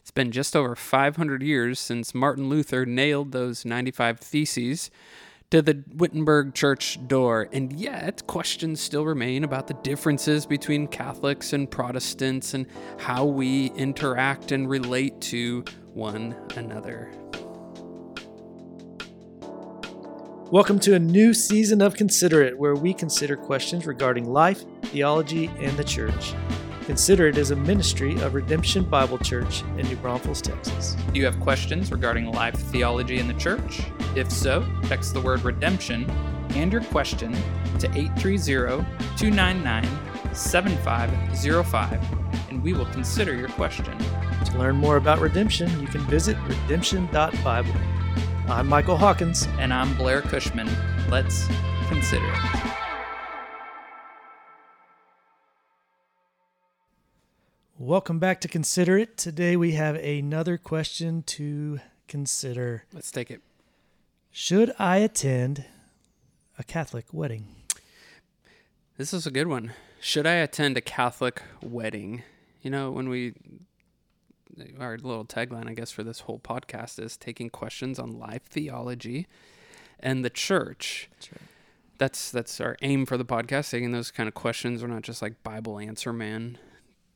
It's been just over 500 years since Martin Luther nailed those 95 theses to the Wittenberg church door, and yet questions still remain about the differences between Catholics and Protestants and how we interact and relate to one another. Welcome to a new season of Consider It, where we consider questions regarding life, theology, and the church. Consider it as a ministry of Redemption Bible Church in New Braunfels, Texas. Do you have questions regarding life, theology, in the church? If so, text the word redemption and your question to 830 299 7505 and we will consider your question. To learn more about redemption, you can visit redemption.bible. I'm Michael Hawkins. And I'm Blair Cushman. Let's consider it. Welcome back to Consider It. Today we have another question to consider. Let's take it. Should I attend a Catholic wedding? This is a good one. Should I attend a Catholic wedding? You know, when we our little tagline, I guess, for this whole podcast is taking questions on life theology and the church. That's right. That's that's our aim for the podcast, taking those kind of questions. We're not just like Bible answer man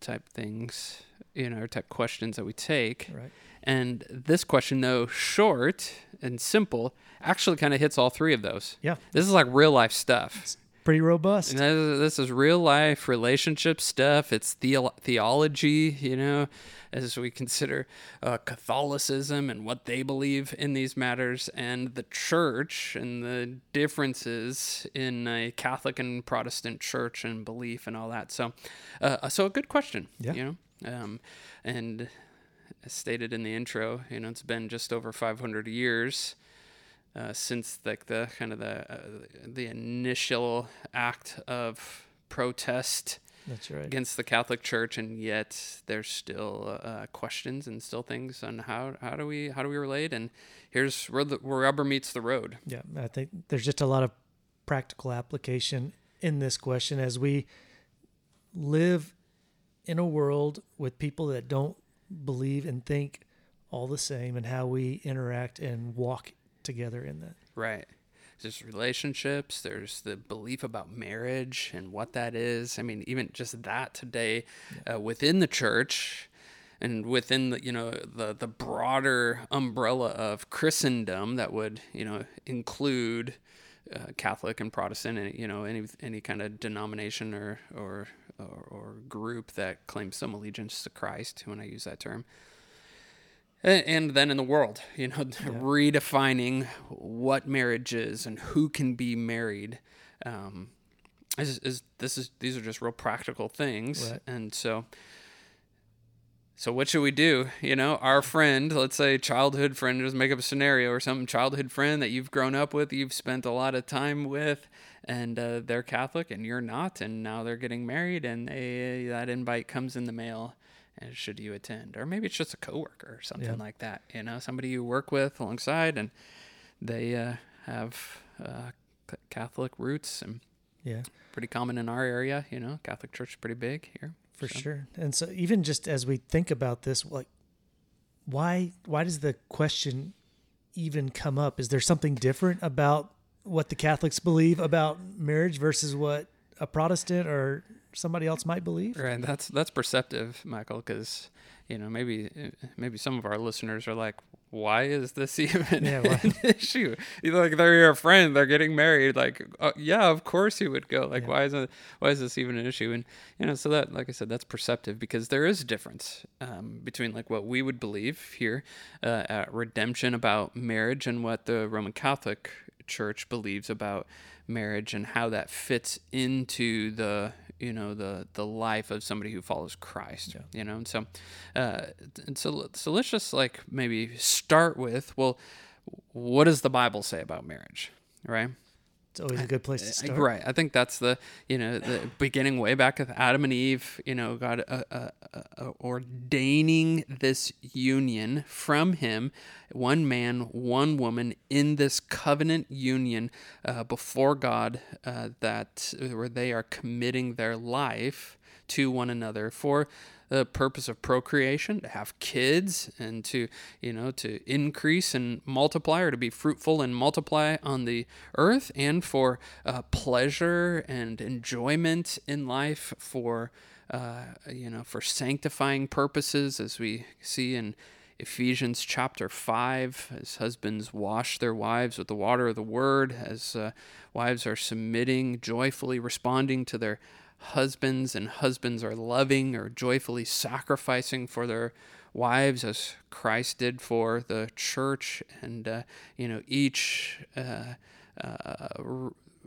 type things, you know, type questions that we take. Right. And this question, though short and simple, actually kind of hits all three of those. Yeah. This is like real life stuff. It's pretty robust. And This is real life relationship stuff. It's theo- theology, you know, as we consider uh, Catholicism and what they believe in these matters, and the church and the differences in a Catholic and Protestant church and belief and all that. So, uh, so a good question, Yeah. you know, um, and as stated in the intro, you know, it's been just over 500 years uh, since like the kind of the uh, the initial act of protest That's right. against the Catholic Church, and yet there's still uh, questions and still things on how how do we how do we relate? And here's where the where rubber meets the road. Yeah, I think there's just a lot of practical application in this question as we live in a world with people that don't believe and think all the same and how we interact and walk together in that. Right. There's relationships. There's the belief about marriage and what that is. I mean, even just that today, uh, within the church, and within the you know the the broader umbrella of Christendom that would you know include uh, Catholic and Protestant, and you know any any kind of denomination or or or, or group that claims some allegiance to Christ. When I use that term and then in the world, you know, redefining what marriage is and who can be married. Um, is, is this is these are just real practical things, Right. and so. So what should we do? You know, our friend, let's say childhood friend, just make up a scenario or something. Childhood friend that you've grown up with, you've spent a lot of time with, and uh, they're Catholic and you're not, and now they're getting married, and they, that invite comes in the mail. And should you attend? Or maybe it's just a coworker or something Yeah. like that. You know, somebody you work with alongside, and they uh, have uh, c- Catholic roots and Yeah, pretty common in our area. You know, Catholic Church is pretty big here. for So- sure. And so even just as we think about this, like why why does the question even come up? Is there something different about what the Catholics believe about marriage versus what a Protestant or somebody else might believe? Right, that's that's perceptive, Michael, because you know maybe maybe some of our listeners are like, why is this even Yeah, an issue? Like they're your friend, they're getting married. Like, uh, yeah, of course you would go. Like, Yeah. why is it? Why is this even an issue? And you know, so that, like I said, that's perceptive because there is a difference um, between like what we would believe here uh, at redemption about marriage and what the Roman Catholic Church believes about marriage and how that fits into the you know the the life of somebody who follows Christ. You know, and so uh, and so so let's just like maybe start with well, what does the Bible say about marriage, right? It's always a good place to Uh, start. Right. I think that's the you know the beginning way back with Adam and Eve. You know, God uh, uh, uh, ordaining this union from Him, one man, one woman, in this covenant union uh, before God, uh, that where they are committing their life to one another for the purpose of procreation, to have kids and to, you know, to increase and multiply or to be fruitful and multiply on the earth and for uh, pleasure and enjoyment in life for, uh, you know, for sanctifying purposes as we see in Ephesians chapter 5, as husbands wash their wives with the water of the word, as uh, wives are submitting, joyfully responding to their husbands, and husbands are loving or joyfully sacrificing for their wives as Christ did for the church, and uh, you know each. Uh, uh,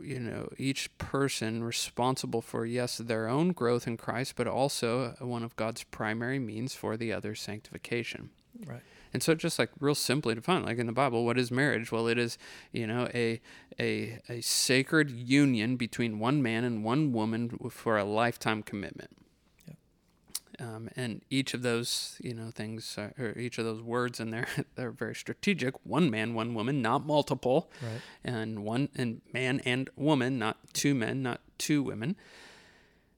you know each person responsible for yes their own growth in Christ but also one of God's primary means for the other's sanctification Right. And so just like real simply defined, like in the Bible, what is marriage? Well, it is, you know, a a a sacred union between one man and one woman for a lifetime commitment. Um, and each of those, you know, things, are, or each of those words in there, they're very strategic. One man, one woman, not multiple, Right. and one and man and woman, not two men, not two women,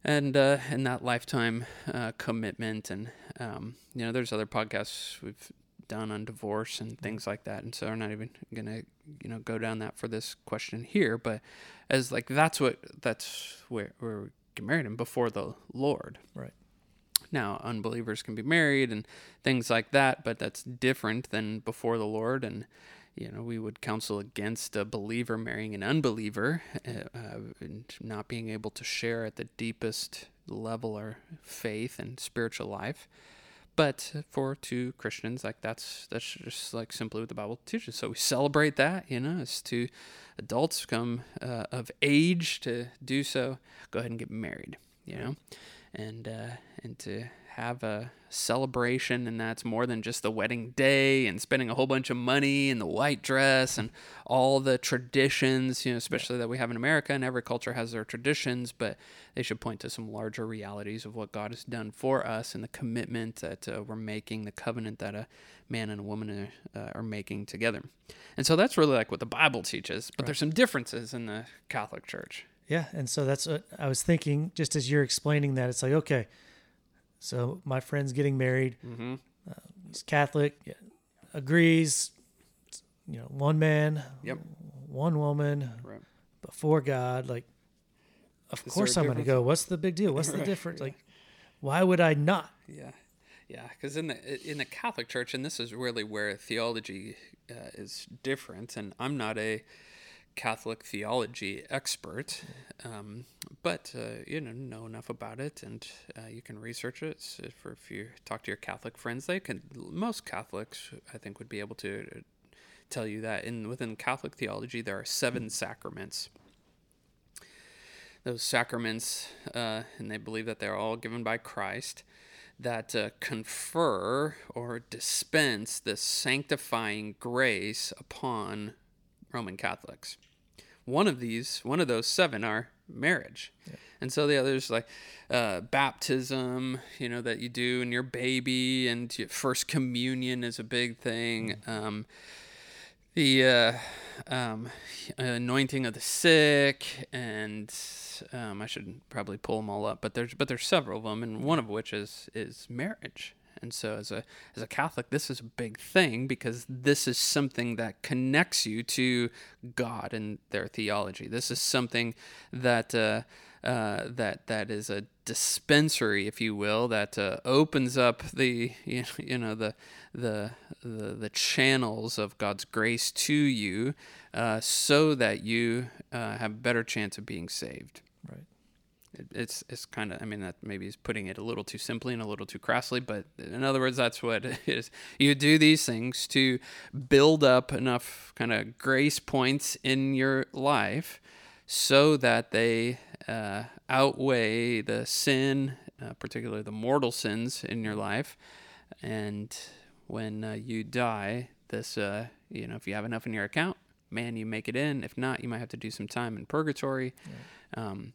and uh, and that lifetime uh, commitment. And um, you know, there's other podcasts we've done on divorce and things like that, and so we're not even gonna you know go down that for this question here. But as like that's what that's where where we get married and before the Lord. Right. Now, unbelievers can be married and things like that, but that's different than before the Lord. And, you know, we would counsel against a believer marrying an unbeliever uh, uh, and not being able to share at the deepest level our faith and spiritual life. But for two Christians, like that's that's just like simply what the Bible teaches. So we celebrate that, you know, as two adults come uh, of age to do so, go ahead and get married, you know and uh, and to have a celebration and that's more than just the wedding day and spending a whole bunch of money and the white dress and all the traditions you know especially that we have in America and every culture has their traditions but they should point to some larger realities of what God has done for us and the commitment that uh, we're making the covenant that a man and a woman are, uh, are making together. And so that's really like what the Bible teaches but there's some differences in the Catholic Church. Yeah, and so that's what I was thinking. Just as you're explaining that, it's like okay, so my friend's getting married. mm-hmm. He's Catholic, yeah, agrees. You know, one man, Yep. one woman right before God. Like, of Is course I'm going to go. What's the big deal? What's the Right, difference? Like, why would I not? Yeah, yeah. Because in the in the Catholic Church, and this is really where theology uh, is different. And I'm not a Catholic theology expert, um, but uh, you know know enough about it, and uh, you can research it. So for if you talk to your Catholic friends, they can. Most Catholics, I think, would be able to tell you that in within Catholic theology there are seven sacraments those sacraments, uh, and they believe that they're all given by Christ, that uh, confer or dispense the sanctifying grace upon Roman Catholics. One of these, one of those seven, are marriage. And so the others, like uh, baptism, you know, that you do and your baby, and your first communion is a big thing. Um, the uh, um, anointing of the sick, and um, I should probably pull them all up, but there's but there's several of them, and one of which is is marriage. And so, as a as a Catholic, this is a big thing because this is something that connects you to God and their theology. This is something that uh, uh, that that is a dispensary, if you will, that uh, opens up the you know, the, the the the channels of God's grace to you, uh, so that you uh, have a better chance of being saved. It's it's kind of I mean that maybe is putting it a little too simply and a little too crassly, but in other words, that's what it is. You do these things to build up enough kind of grace points in your life so that they uh, outweigh the sin, uh, particularly the mortal sins in your life. And when uh, you die, this, uh, you know, if you have enough in your account, man, you make it in. If not, you might have to do some time in purgatory. Um,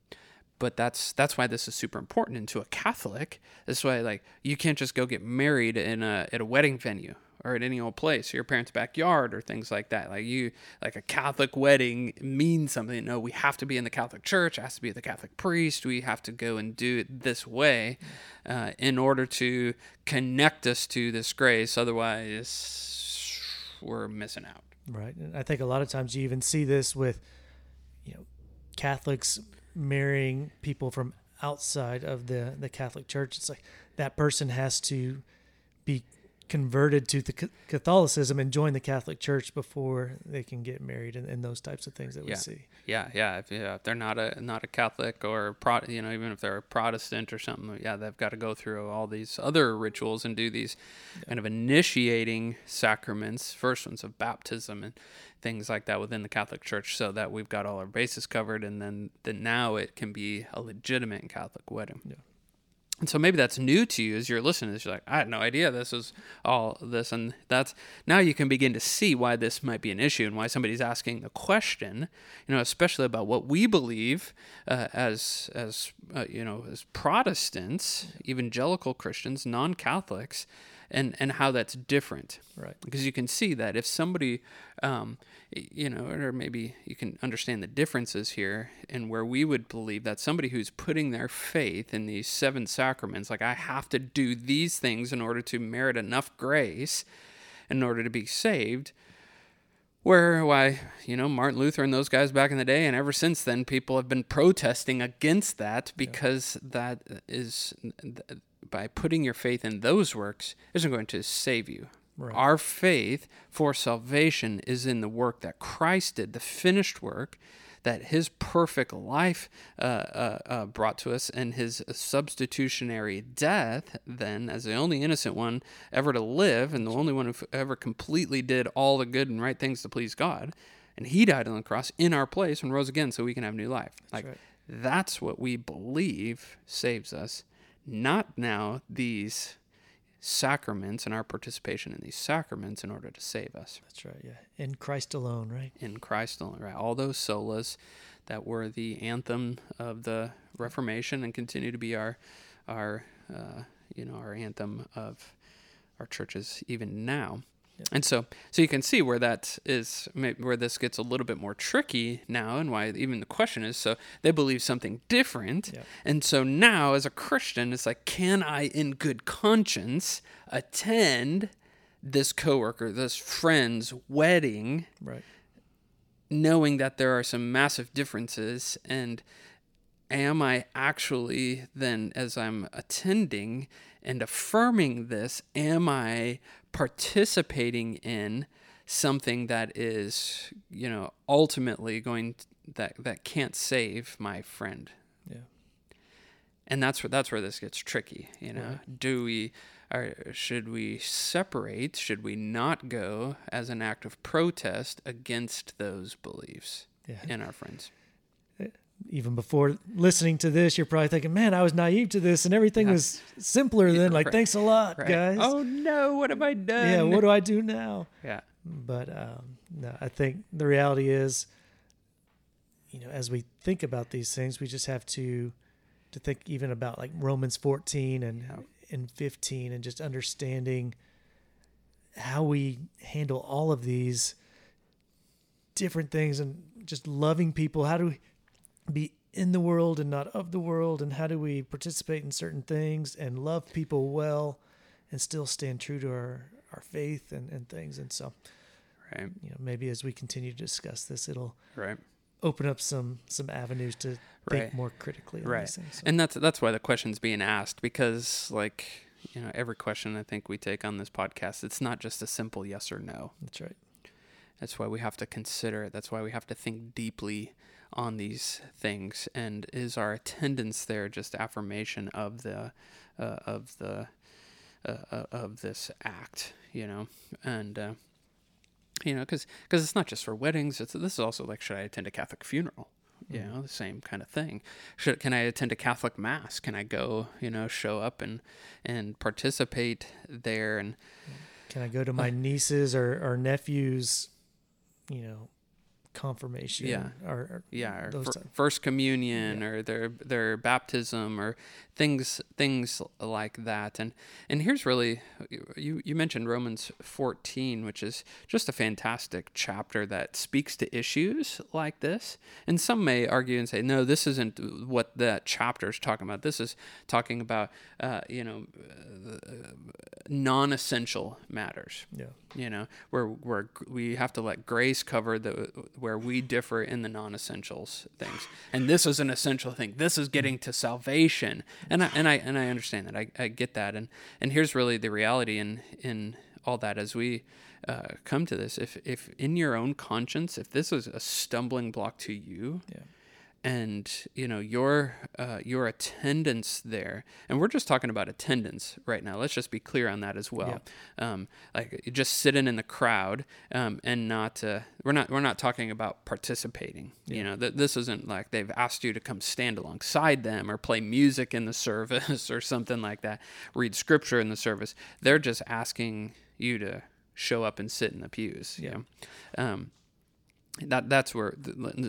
but that's that's why this is super important. And to a Catholic, this is why like you can't just go get married in a at a wedding venue or at any old place, your parents' backyard, or things like that. Like you, like a Catholic wedding means something. No, we have to be in the Catholic Church. It has to be the Catholic priest. We have to go and do it this way, uh, in order to connect us to this grace. Otherwise, we're missing out. Right. And I think a lot of times you even see this with, you know, Catholics marrying people from outside of the the Catholic Church. It's like that person has to be converted to the Catholicism and join the Catholic Church before they can get married and, and those types of things that we yeah. see. Yeah, yeah. If, yeah, if they're not a not a Catholic or pro, you know, even if they're a Protestant or something, yeah, they've got to go through all these other rituals and do these yeah. kind of initiating sacraments, first ones of baptism and things like that within the Catholic Church, so that we've got all our bases covered, and then then now it can be a legitimate Catholic wedding. Yeah. And so maybe that's new to you as you're listening to this. You're like, I had no idea this was all this. And that's now you can begin to see why this might be an issue and why somebody's asking the question, you know, especially about what we believe uh, as, as uh, you know, as Protestants, evangelical Christians, non Catholics, and and how that's different right because you can see that if somebody um, you know or maybe you can understand the differences here and where we would believe that somebody who's putting their faith in these seven sacraments like i have to do these things in order to merit enough grace in order to be saved where why you know martin luther and those guys back in the day and ever since then people have been protesting against that because yeah. that is by putting your faith in those works isn't going to save you. Right. Our faith for salvation is in the work that Christ did, the finished work that his perfect life uh, uh, uh, brought to us, and his substitutionary death, then, as the only innocent one ever to live, and the only one who ever completely did all the good and right things to please God. And he died on the cross in our place and rose again so we can have new life. That's like, right. that's what we believe saves us not now these sacraments and our participation in these sacraments in order to save us. That's right, yeah. In Christ alone, right? In Christ alone, right. All those solas that were the anthem of the Reformation and continue to be our our uh, you know, our anthem of our churches even now. And so, so you can see where that is, where this gets a little bit more tricky now, and why even the question is so they believe something different. And so now, as a Christian, it's like, can I, in good conscience, attend this coworker, this friend's wedding, right? Knowing that there are some massive differences, and am I actually then, as I'm attending and affirming this, am I participating in something that is, you know, ultimately going to, that that can't save my friend. Yeah. And that's where that's where this gets tricky, you know. Right. Do we or should we separate? Should we not go as an act of protest against those beliefs yeah. in our friends? Even before listening to this, you're probably thinking, "Man, I was naive to this, and everything was simpler yeah, then." Like, right. thanks a lot, right. guys. Oh no, what have I done? Yeah, what do I do now? Yeah. But um, no, I think the reality is, you know, as we think about these things, we just have to to think even about like Romans 14 and yeah. and 15, and just understanding how we handle all of these different things and just loving people. How do we be in the world and not of the world and how do we participate in certain things and love people well and still stand true to our, our faith and, and things? And so right. you know maybe as we continue to discuss this it'll right. open up some some avenues to think more critically right. things, so. and that's that's why the question's being asked because like you know every question i think we take on this podcast it's not just a simple yes or no. That's right. That's why we have to consider it. That's why we have to think deeply on these things and is our attendance there just affirmation of the uh, of the uh, uh of this act you know? And uh, you know because because it's not just for weddings it's this is also like should i attend a catholic funeral? You mm. know the same kind of thing. Should can i attend a catholic mass? Can i go you know show up and and participate there and can i go to my nieces or, or nephews you know confirmation yeah or, or yeah or first communion yeah. or their their baptism or things things like that. And and here's really you you mentioned Romans 14 which is just a fantastic chapter that speaks to issues like this. And some may argue and say no this isn't what that chapter is talking about. This is talking about uh, you know uh, non-essential matters. Yeah. You know where where we have to let grace cover the where we differ in the non-essentials things. And this is an essential thing. This is getting to salvation and I, and I and I understand that. I, I get that. And and here's really the reality in in all that as we uh, come to this. If if in your own conscience if this is a stumbling block to you yeah and you know your uh, your attendance there and we're just talking about attendance right now let's just be clear on that as well yeah. um, like just sitting in the crowd um, and not uh, we're not we're not talking about participating yeah. you know th- this isn't like they've asked you to come stand alongside them or play music in the service or something like that read scripture in the service they're just asking you to show up and sit in the pews yeah um, that that's where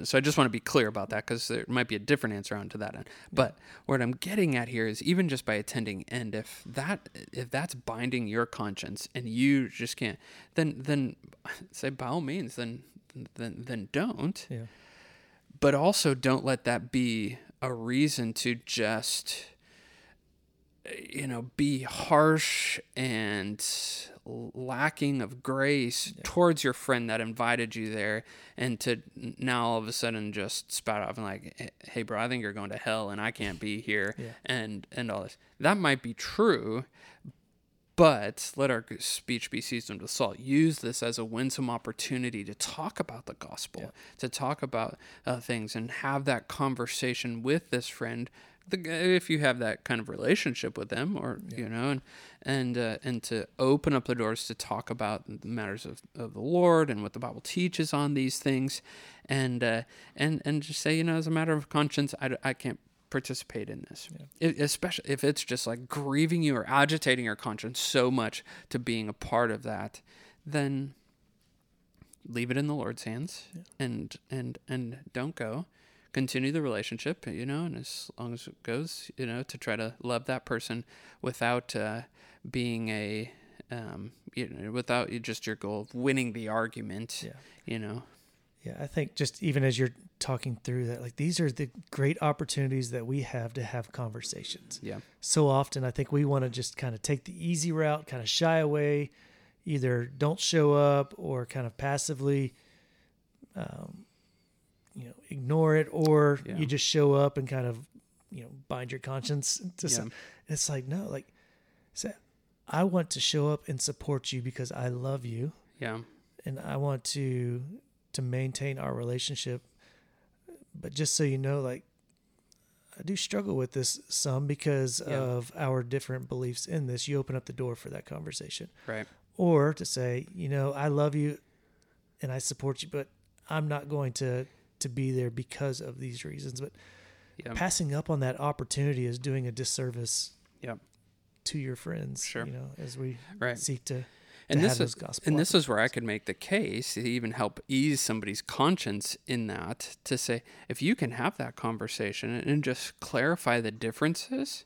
so i just want to be clear about that because there might be a different answer on to that end. But what i'm getting at here is even just by attending and if that if that's binding your conscience and you just can't then then say by all means then then then don't. Yeah. But also don't let that be a reason to just you know be harsh and lacking of grace yeah. towards your friend that invited you there and to now all of a sudden just spout off and like hey bro i think you're going to hell and i can't be here yeah. and and all this that might be true but let our speech be seasoned with salt. Use this as a winsome opportunity to talk about the gospel, yeah. to talk about uh, things, and have that conversation with this friend the, if you have that kind of relationship with them or yeah. you know and and uh, and to open up the doors to talk about the matters of, of the lord and what the bible teaches on these things and uh, and and just say you know as a matter of conscience i, I can't participate in this yeah. it, especially if it's just like grieving you or agitating your conscience so much to being a part of that then leave it in the lord's hands yeah. and and and don't go continue the relationship, you know, and as long as it goes, you know, to try to love that person without uh, being a, um, you know, without just your goal of winning the argument, yeah. you know. Yeah, I think just even as you're talking through that, like these are the great opportunities that we have to have conversations. Yeah. So often, I think we want to just kind of take the easy route, kind of shy away, either don't show up or kind of passively um, you know ignore it or yeah. you just show up and kind of you know bind your conscience to yeah. some it's like no like say i want to show up and support you because i love you yeah and i want to to maintain our relationship but just so you know like i do struggle with this some because yeah. of our different beliefs in this you open up the door for that conversation right or to say you know i love you and i support you but i'm not going to to be there because of these reasons. But yep. passing up on that opportunity is doing a disservice yep. to your friends. Sure. You know, as we right. seek to. And this is and this is where I could make the case to even help ease somebody's conscience in that to say if you can have that conversation and just clarify the differences,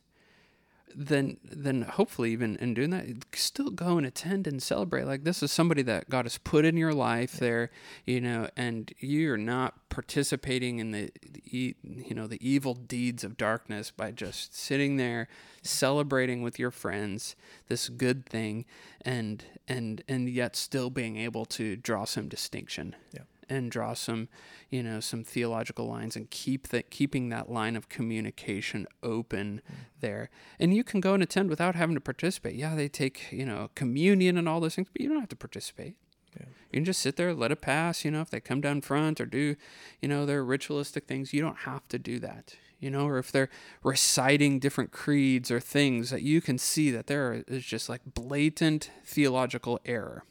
then then hopefully even in doing that still go and attend and celebrate. Like this is somebody that god has put in your life there you know and you're not participating in the, the you know the evil deeds of darkness by just sitting there celebrating with your friends this good thing and and and yet still being able to draw some distinction. Yeah and draw some, you know, some theological lines and keep that keeping that line of communication open mm. there. And you can go and attend without having to participate. Yeah, they take, you know, communion and all those things, but you don't have to participate. Yeah. You can just sit there, let it pass. You know, if they come down front or do, you know, their ritualistic things, you don't have to do that. You know, or if they're reciting different creeds or things that you can see that there is just like blatant theological error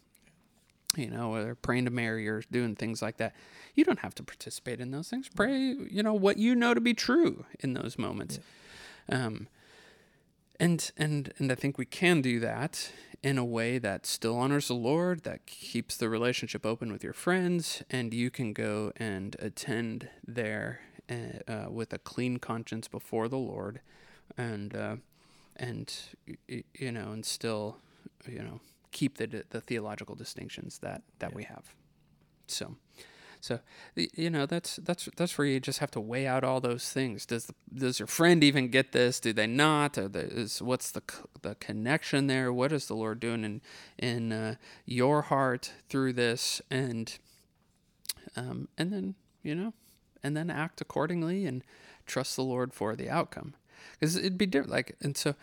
you know, or praying to Mary or doing things like that. You don't have to participate in those things. Pray, you know, what you know to be true in those moments. Yeah. Um, and and and I think we can do that in a way that still honors the Lord, that keeps the relationship open with your friends, and you can go and attend there uh, uh with a clean conscience before the Lord, and uh, and you know, and still, you know, keep the the theological distinctions that that yeah. we have. So, so you know that's that's that's where you just have to weigh out all those things. Does the, does your friend even get this? Do they not? Or the, is what's the the connection there? What is the Lord doing in in uh, your heart through this? And um, and then you know, and then act accordingly and trust the Lord for the outcome. Because it'd be different. Like and so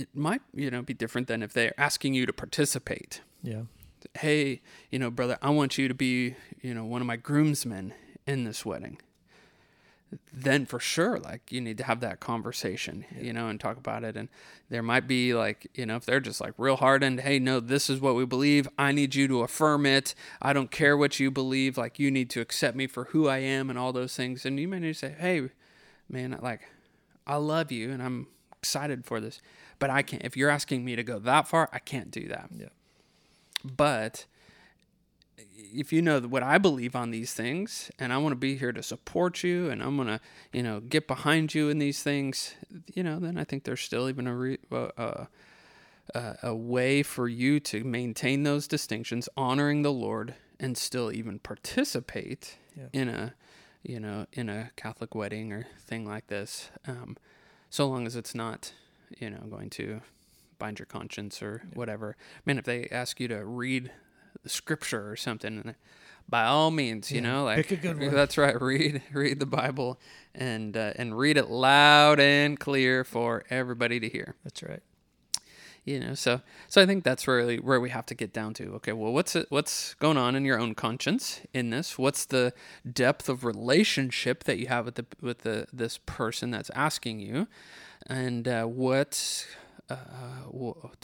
it might you know be different than if they're asking you to participate. Yeah hey, you know, brother, I want you to be, you know, one of my groomsmen in this wedding. Then for sure, like you need to have that conversation, yeah. you know, and talk about it. And there might be like, you know, if they're just like real hardened, hey, no, this is what we believe. I need you to affirm it. I don't care what you believe. Like you need to accept me for who I am and all those things. And you may need to say, hey, man, like I love you and I'm excited for this, but I can't. If you're asking me to go that far, I can't do that. Yeah. But if you know what I believe on these things, and I want to be here to support you, and I'm gonna, you know, get behind you in these things, you know, then I think there's still even a re, uh, uh, a way for you to maintain those distinctions, honoring the Lord, and still even participate yeah. in a, you know, in a Catholic wedding or thing like this, um, so long as it's not, you know, going to bind your conscience or yeah. whatever. I mean, if they ask you to read the scripture or something, by all means, you yeah, know, like that's right. Read read the Bible and uh, and read it loud and clear for everybody to hear. That's right. You know, so so I think that's really where we have to get down to. Okay, well, what's it, what's going on in your own conscience in this? What's the depth of relationship that you have with the with the this person that's asking you, and uh, what uh,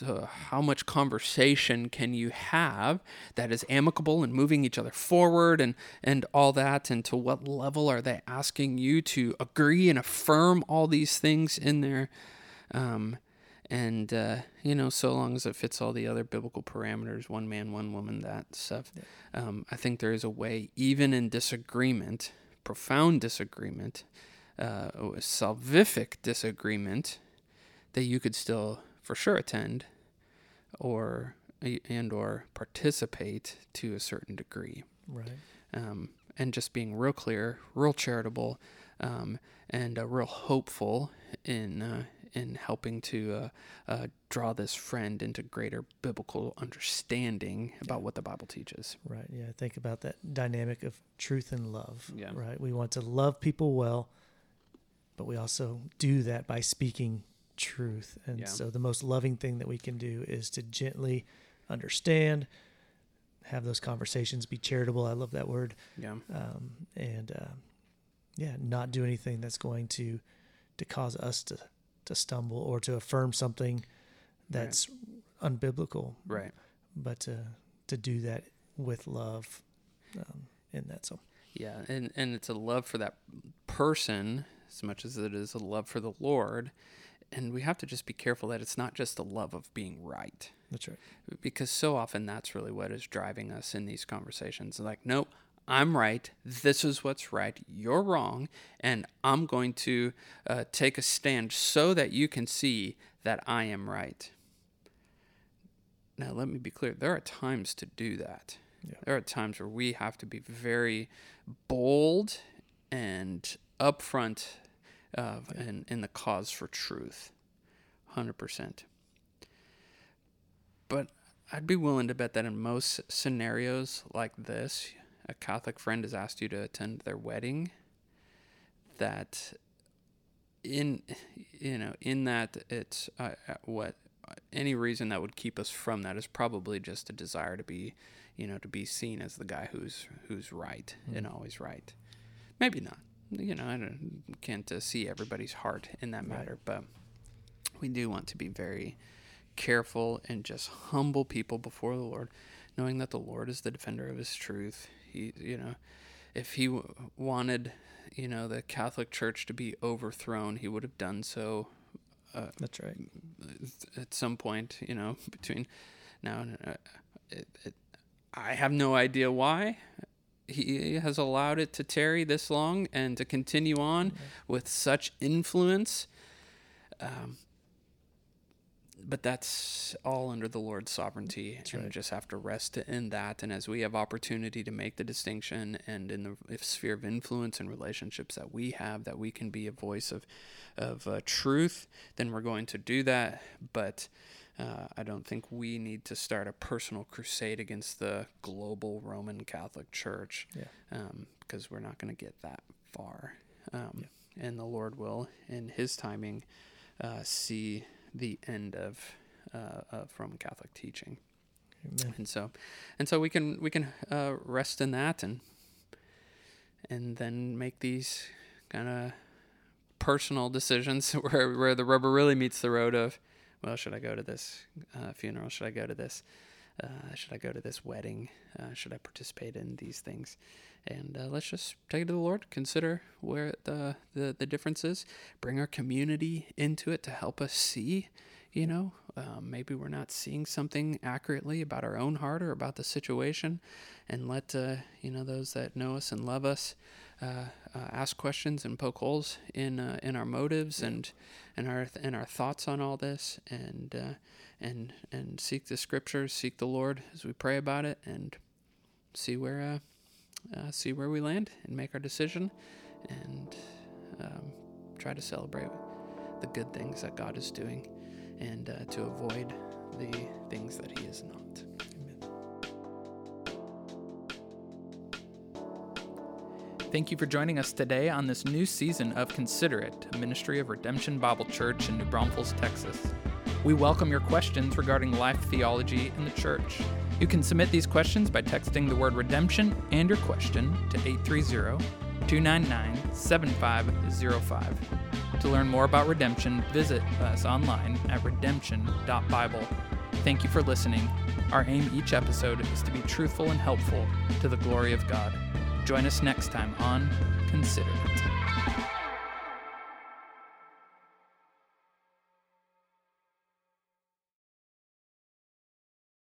uh, how much conversation can you have that is amicable and moving each other forward and and all that? And to what level are they asking you to agree and affirm all these things in there? Um, and uh, you know so long as it fits all the other biblical parameters one man one woman that stuff um, i think there is a way even in disagreement profound disagreement uh, salvific disagreement that you could still for sure attend or and or participate to a certain degree right um, and just being real clear real charitable um, and uh, real hopeful in uh, in helping to uh, uh draw this friend into greater biblical understanding about what the Bible teaches. Right. Yeah. Think about that dynamic of truth and love. Yeah. Right. We want to love people well, but we also do that by speaking truth. And yeah. so the most loving thing that we can do is to gently understand, have those conversations, be charitable. I love that word. Yeah. Um, and uh, yeah, not do anything that's going to to cause us to to stumble or to affirm something that's right. unbiblical. Right. But to to do that with love um, in that. So. Yeah, and and it's a love for that person as much as it is a love for the Lord and we have to just be careful that it's not just a love of being right. That's right. Because so often that's really what is driving us in these conversations. Like, nope, I'm right. This is what's right. You're wrong. And I'm going to uh, take a stand so that you can see that I am right. Now, let me be clear there are times to do that. Yeah. There are times where we have to be very bold and upfront of yeah. in, in the cause for truth. 100%. But I'd be willing to bet that in most scenarios like this, a Catholic friend has asked you to attend their wedding, that in you know in that it's uh, uh what any reason that would keep us from that is probably just a desire to be you know to be seen as the guy who's who's right mm-hmm. and always right maybe not you know, I can't uh, see everybody's heart in that matter, right. but we do want to be very careful and just humble people before the Lord, knowing that the Lord is the defender of His truth. He, you know, if He w- wanted, you know, the Catholic Church to be overthrown, He would have done so. Uh, That's right. At some point, you know, between now and uh, it, it, I have no idea why he has allowed it to tarry this long and to continue on with such influence. Um, but that's all under the Lord's sovereignty, That's and right. just have to rest in that. And as we have opportunity to make the distinction, and in the sphere of influence and relationships that we have, that we can be a voice of of uh, truth, then we're going to do that. But uh, I don't think we need to start a personal crusade against the global Roman Catholic Church, Yeah. um, because we're not going to get that far. Um, And the Lord will, in His timing, uh, see the end of uh, Roman Catholic teaching, Amen. and so, and so we can we can uh, rest in that, and and then make these kind of personal decisions where where the rubber really meets the road of, well, should I go to this uh, funeral? Should I go to this? Uh, should I go to this wedding? Uh, should I participate in these things? And uh, let's just take it to the Lord. Consider where the, the the difference is. Bring our community into it to help us see. You know, um, maybe we're not seeing something accurately about our own heart or about the situation, and let uh, you know those that know us and love us uh, uh, ask questions and poke holes in uh, in our motives and and our and our thoughts on all this, and uh, and and seek the scriptures, seek the Lord as we pray about it, and see where uh, uh, see where we land and make our decision, and um, try to celebrate the good things that God is doing, and uh, to avoid the things that He is not. Thank you for joining us today on this new season of Consider It, ministry of Redemption Bible Church in New Braunfels, Texas. We welcome your questions regarding life theology in the church. You can submit these questions by texting the word redemption and your question to 830 299 7505. To learn more about redemption, visit us online at redemption.bible. Thank you for listening. Our aim each episode is to be truthful and helpful to the glory of God. Join us next time on Consider It.